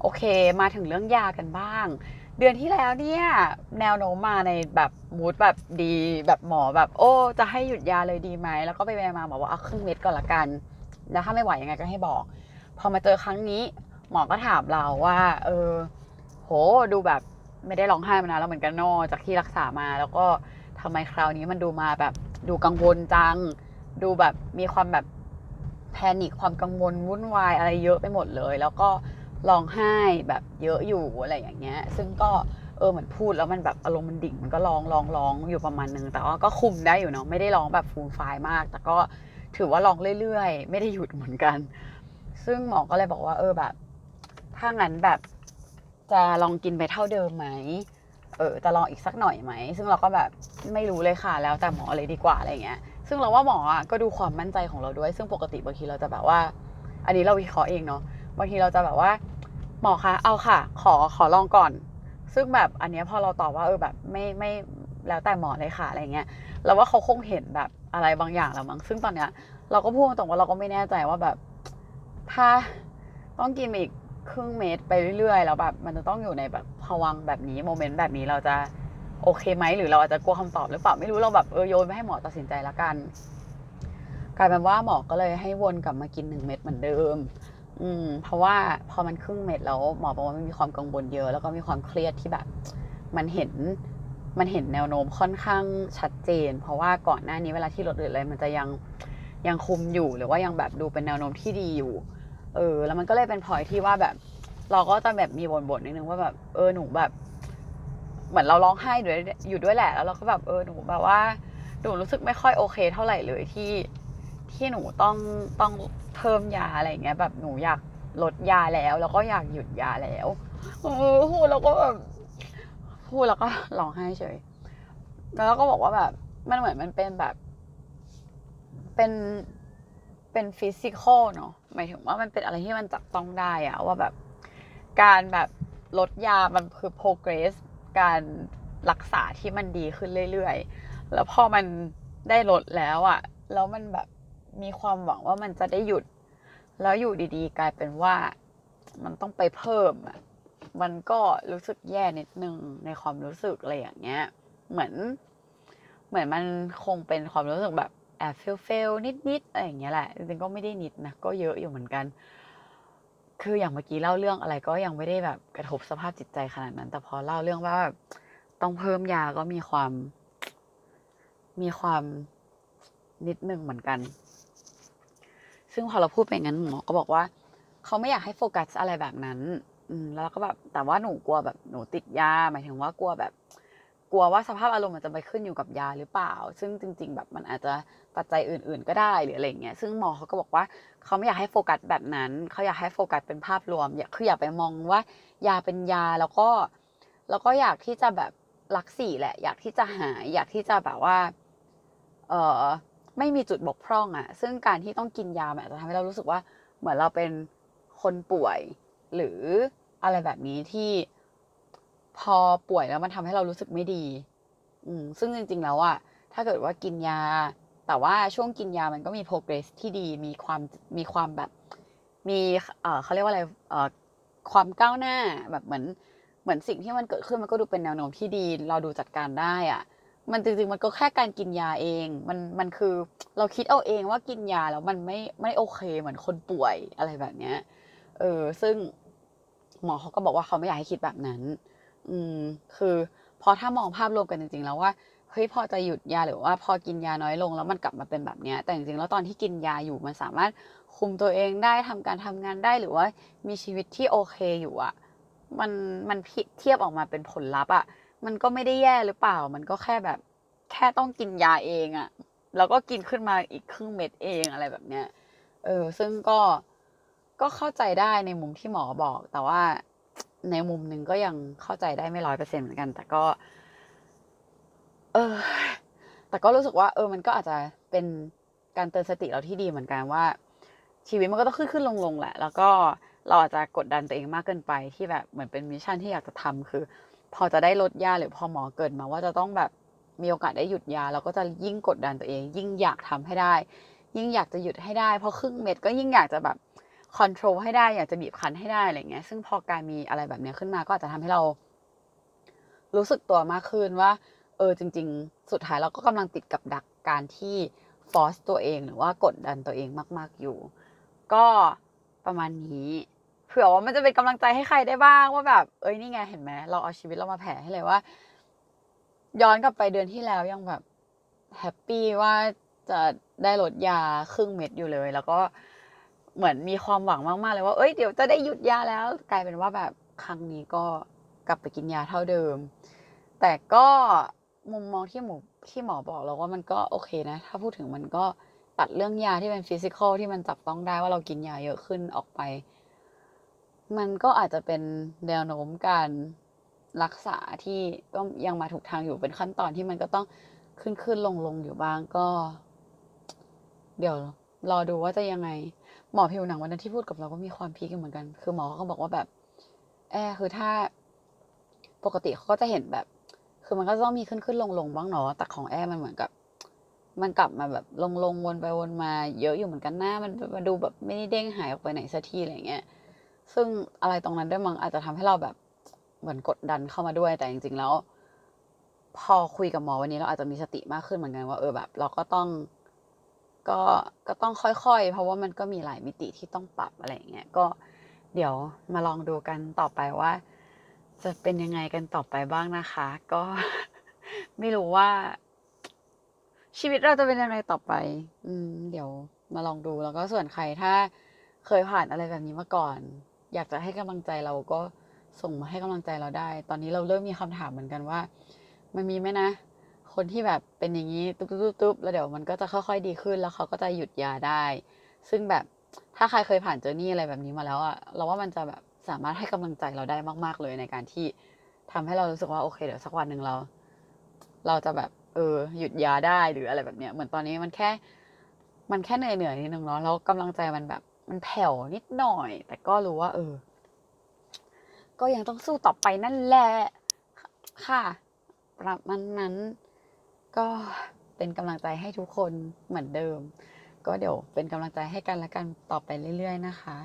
โอเคมาถึงเรื่องยากันบ้าง เดือนที่แล้วเนี่ยแนวโน้มมาในแบบมูดแบบดีแบบหมอแบบโอ้ จะให้หยุดยาเลยดีไหมแล้วก็ไปมาบอกว่าเอาครึ่งเม็ดก่อนละกันแล้วถ้าไม่ไหวยังไงก็ให้บอก พอมาเจอครั้งนี้ หมอก็ถามเราว่า เออ โหดูแบบไม่ได้ร้องไห้มานานแล้วเหมือนกันนอจากที่รักษามาแล้วก็ทำไมคราวนี้มันดูมาแบบดูกังวลจัง ดูแบบมีความแบบแพนิคความกังวลวุ่นวายอะไรเยอะไปหมดเลย แล้วก็ ร้องไห้แบบเยอะอยู่อะไรอย่างเงี้ย ซึ่งก็เออเหมือนพูดแล้วมันแบบอารมณ์มันดิ่งมันก็ร้องร้องร้องอยู่ประมาณนึงแต่ว่าก็คุมได้อยู่เนาะไม่ได้ร้องแบบฟูมไฟายมาก แต่ก็ถือว่าร้องเรื่อยๆ ไม่ได้หยุดเหมือนกัน ซึ่งหมอก็เลยบอกว่า เออแบบ ถ้างั้นแบบจะลองกินไปเท่าเดิมไหมเออจะลองอีกสักหน่อยไหม ซึ่งเราก็แบบไม่รู้เลยค่ะแล้วแต่หมอเลยดีกว่าอะไรเงี้ย ซึ่งเราว่าหมออะก็ดูความมั่นใจของเราด้วย ซึ่งปกติบางทีเราจะแบบว่า อันนี้เราวิเคราะห์เองเนาะบางทีเราจะแบบว่า หมอคะเอาค่ะ ขอขอลองก่อน ซึ่งแบบอันเนี้ยพอเราตอบว่าเออแบบไม่ไม่แล้วแต่หมอเลยค่ะอะไรเงี้ยเราว่าเขาคงเห็นแบบอะไรบางอย่างแล้วมั้งซึ่งตอนเนี้ยเราก็พูดตรงว่าเราก็ไม่แน่ใจว่าแบบ ถ้าต้องกินอีกครึ่งเม็ดไปเรื่อยๆแล้วแบบมันจะต้องอยู่ในแบบภวังแบบนี้โมเมนต์แบบนี้เราจะโอเคไหมหรือเราอาจจะกลัวคำตอบหรือเปล่าไม่รู้เราแบบเออโยนไปให้หมอตัดสินใจละกัน กลายเป็นว่าหมอก็เลยให้วนกลับมากินหนึ่งเม็ดเหมือนเดิม อืม เพราะว่าพอมันครึ่งเม็ดแล้วหมอบอกว่ามันมีความกังวลเยอะ แล้วก็มีความเครียดที่แบบ มันเห็นมันเห็นแนวโน้มค่อนข้างชัดเจน เพราะว่าก่อนหน้านี้เวลาที่ลดหรืออะไรมันจะยังยังคุมอยู่หรือว่ายังแบบดูเป็นแนวโน้มที่ดีอยู่ เออ แล้วมันก็เลยเป็นพอยที่ว่าแบบ เราก็จะแบบมีบ่นๆนิดนึงว่าแบบเออหนูแบบ เหมือนเราร้องไห้อยู่ด้วยอยู่ด้วยแหละ แล้วเราก็แบบเออหนูแบบว่าหนูรู้สึกไม่ค่อยโอเค เท่าไหร่เลยที่ ที่หนูต้องต้องเพิ่มยาอะไรเงี้ย แบบหนูอยากลดยาแล้ว แล้วก็อยากหยุดยาแล้วเออพูดแล้วก็แบบพูดแล้วก็ร้องไห้เฉย แล้วก็บอกว่าแบบมันเหมือนมันเป็นแบบเป็นเป็นฟิสิกอลเนาะหมายถึงว่ามันเป็นอะไรที่มันจับต้องได้อะว่าแบบการแบบลดยามันคือ progress การรักษาที่มันดีขึ้นเรื่อยๆ แล้วพอมันได้ลดแล้วอะแล้วมันแบบ มีความหวังว่ามันจะได้หยุด แล้วอยู่ดีๆ กลายเป็นว่ามันต้องไปเพิ่มอะมันก็รู้สึกแย่นิดนึงในความรู้สึกอะไรอย่างเงี้ย เหมือน เหมือนมันคงเป็นความรู้สึกแบบแอบเฟลเฟลนิดๆอะไรอย่างเงี้ยแหละจริงๆก็ไม่ได้นิดนะก็เยอะอยู่เหมือนกัน คืออย่างเมื่อกี้เล่าเรื่องอะไรก็ยังไม่ได้แบบกระทบสภาพจิตใจขนาดนั้น แต่พอเล่าเรื่องว่าแบบต้องเพิ่มยาก็มีความ มีความนิดนึงเหมือนกัน ซึ่งพอเราพูดไปงั้นหมอก็บอกว่า เขาไม่อยากให้โฟกัสอะไรแบบนั้น อืมแล้วก็แบบแต่ว่าหนูกลัวแบบหนูติดยาหมายถึงว่ากลัวแบบ กลัวว่าสภาพอารมณ์มันจะไปขึ้นอยู่กับยาหรือเปล่า ซึ่งจริง ๆ แบบมันอาจจะปัจจัยอื่น ๆ ก็ได้หรืออะไรเงี้ยซึ่งหมอเขาก็บอกว่าเขาไม่อยากให้โฟกัสแบบนั้นเขาอยากให้โฟกัสเป็นภาพรวม อยากคืออยากไปมองว่ายาเป็นยาแล้วก็ แล้วก็อยากที่จะแบบรักสีแหละ อยากที่จะหายอยากที่จะแบบว่า เออ ไม่มีจุดบกพร่องอะซึ่งการที่ต้องกินยามันอาจจะทำให้เรารู้สึกว่าเหมือนเราเป็นคนป่วย หรืออะไรแบบนี้ที่พอป่วยแล้วมันทำให้เรารู้สึกไม่ดี อืมซึ่งจริง ๆ แล้วอะถ้าเกิดว่ากินยา แต่ว่าช่วงกินยามันก็มี progress ที่ดีมีความมีความแบบมีเออเขาเรียกว่าอะไรเออความก้าวหน้าแบบเหมือนเหมือนสิ่งที่มันเกิดขึ้นมันก็ดูเป็นแนวโน้มที่ดี เราดูจัดการได้อะ มันจริงๆมันก็แค่การกินยาเอง มันมันคือเราคิดเอาเองว่ากินยาแล้วมันไม่ไม่โอเคเหมือนคนป่วยอะไรแบบเนี้ย เออ ซึ่งหมอเขาก็บอกว่าเขาไม่อยากให้คิดแบบนั้น อืม คือพอถ้ามองภาพรวมกันจริง ๆ แล้วว่าเฮ้ยพอจะหยุดยาหรือว่าพอกินยาน้อยลงแล้วมันกลับมาเป็นแบบเนี้ยแต่จริงๆแล้วตอนที่กินยาอยู่มันสามารถคุมตัวเองได้ทำการทำงานได้หรือว่ามีชีวิตที่โอเคอยู่อะมันมันพิเทียบออกมาเป็นผลลัพธ์อะ มันก็ไม่ได้แย่หรือเปล่า มันก็แค่แบบ แค่ต้องกินยาเองอะแล้วก็กินขึ้นมาอีกครึ่งเม็ดเองอะไรแบบเนี้ย เออ ซึ่งก็ก็เข้าใจได้ในมุมที่หมอบอก แต่ว่าในมุมหนึ่งก็ยังเข้าใจได้ไม่100%เปอร์เซ็นเหมือนกัน แต่ก็ เออ แต่ก็รู้สึกว่า เออ มันก็อาจจะเป็นการเตือนสติเราที่ดีเหมือนกันว่า ชีวิตมันก็ต้องขึ้นๆลงๆแหละ แล้วก็เราอาจจะกดดันตัวเองมากเกินไปที่แบบเหมือนเป็น mission ที่อยากจะทำคือ พอจะได้ลดยาหรือพอหมอเกริ่นมาว่าจะต้องแบบมีโอกาสได้หยุดยา เราก็จะยิ่งกดดันตัวเอง ยิ่งอยากทำให้ได้ ยิ่งอยากจะหยุดให้ได้เพอครึ่งเม็ดก็ยิ่งอยากจะแบบคอนโทรลให้ได้อยากจะบีบคั้นให้ได้อะไรเงี้ย ซึ่งพอการมีอะไรแบบเนี้ยขึ้นมาก็อาจจะทำให้เรา รู้สึกตัวมากขึ้นว่า เออจริง ๆ สุดท้ายเราก็กำลังติดกับดักการที่ฟอสตัวเองหรือว่ากดดันตัวเองมาก ๆอยู่ ก็ประมาณนี้ ผื่อว่ามันจะเป็นกำลังใจให้ใครได้บ้างว่าแบบ เอ้ยนี่ไงเห็นไหมเราเอาชีวิตเรามาแผ่ให้เลยว่า ย้อนกลับไปเดือนที่แล้วยังแบบแฮปปี้ว่าจะได้ลดยาครึ่งเม็ดอยู่เลย แล้วก็เหมือนมีความหวังมากๆเลยว่าเอ้ยเดี๋ยวจะได้หยุดยาแล้ว กลายเป็นว่าแบบครั้งนี้ก็กลับไปกินยาเท่าเดิม แต่ก็มุมมองที่หมอที่หมอบอกเราว่ามันก็โอเคนะ ถ้าพูดถึงมันก็ตัดเรื่องยาที่เป็นฟิสิกอลที่มันจับต้องได้ว่าเรากินยาเยอะขึ้นออกไป มันก็อาจจะเป็นแนวโน้มการรักษาที่ก็ยังมาถูกทางอยู่เป็นขั้นตอนที่มันก็ต้องขึ้นขึ้นลงลงอยู่บ้างก็ เดี๋ยวรอดูว่าจะยังไง หมอผิวหนังวันนั้นที่พูดกับเราก็มีความพีคอยู่เหมือนกัน คือหมอเขาบอกว่าแบบ แอร์คือถ้าปกติเขาก็จะเห็นแบบ คือมันก็ต้องมีขึ้นขึ้นลงลงบ้างเนาะแต่ของแอร์มันเหมือนกับ มันกลับมาแบบลงลงวนไปวนมา เยอะอยู่เหมือนกันหน้ามันมันดูแบบไม่ได้เด้งหายออกไปไหนสักทีอะไรเงี้ย ซึ่งอะไรตรงนั้นด้วยมั้งอาจจะทำให้เราแบบเหมือนกดดันเข้ามาด้วยแต่จริงๆแล้ว พอคุยกับหมอวันนี้เราอาจจะมีสติมากขึ้นเหมือนกันว่า เออแบบ เราก็ต้องก็ก็ต้องค่อยๆ เพราะว่ามันก็มีหลายมิติที่ต้องปรับอะไรอย่างเงี้ยก็เดี๋ยวมาลองดูกันต่อไปว่า จะเป็นยังไงกันต่อไปบ้างนะคะ ก็ไม่รู้ว่า ชีวิตเราจะเป็นยังไงต่อไป อืม เดี๋ยวมาลองดูแล้วก็ส่วนใครถ้าเคยผ่านอะไรแบบนี้มาก่อน อยากจะให้กำลังใจเราก็ส่งมาให้กำลังใจเราได้ ตอนนี้เราเริ่มมีคำถามเหมือนกันว่า มันมีไหมนะ คนที่แบบเป็นอย่างนี้ตุ๊บตุ๊บตุ๊บแล้วเดี๋ยวมันก็จะค่อยๆดีขึ้น แล้วเขาก็จะหยุดยาได้ ซึ่งแบบถ้าใครเคยผ่านเจอร์นี่อะไรแบบนี้มาแล้วอะเราว่ามันจะแบบสามารถให้กำลังใจเราได้มาก ๆ เลยในการที่ทำให้เรารู้สึกว่าโอเคเดี๋ยวสักวันหนึ่งเรา เราจะแบบเออหยุดยาได้หรืออะไรแบบเนี้ยเหมือนตอนนี้มันแค่ มันแค่เหนื่อยเหนื่อยๆนิดนึงเนาะแล้วกำลังใจมันแบบ มันแผ่วนิดหน่อย แต่ก็รู้ว่า เออ ก็ยังต้องสู้ต่อไปนั่นแหละ ค่ะ ประมาณนั้น ก็เป็นกำลังใจให้ทุกคนเหมือนเดิม ก็เดี๋ยวเป็นกำลังใจให้กันและกันต่อไปเรื่อย ๆ นะคะ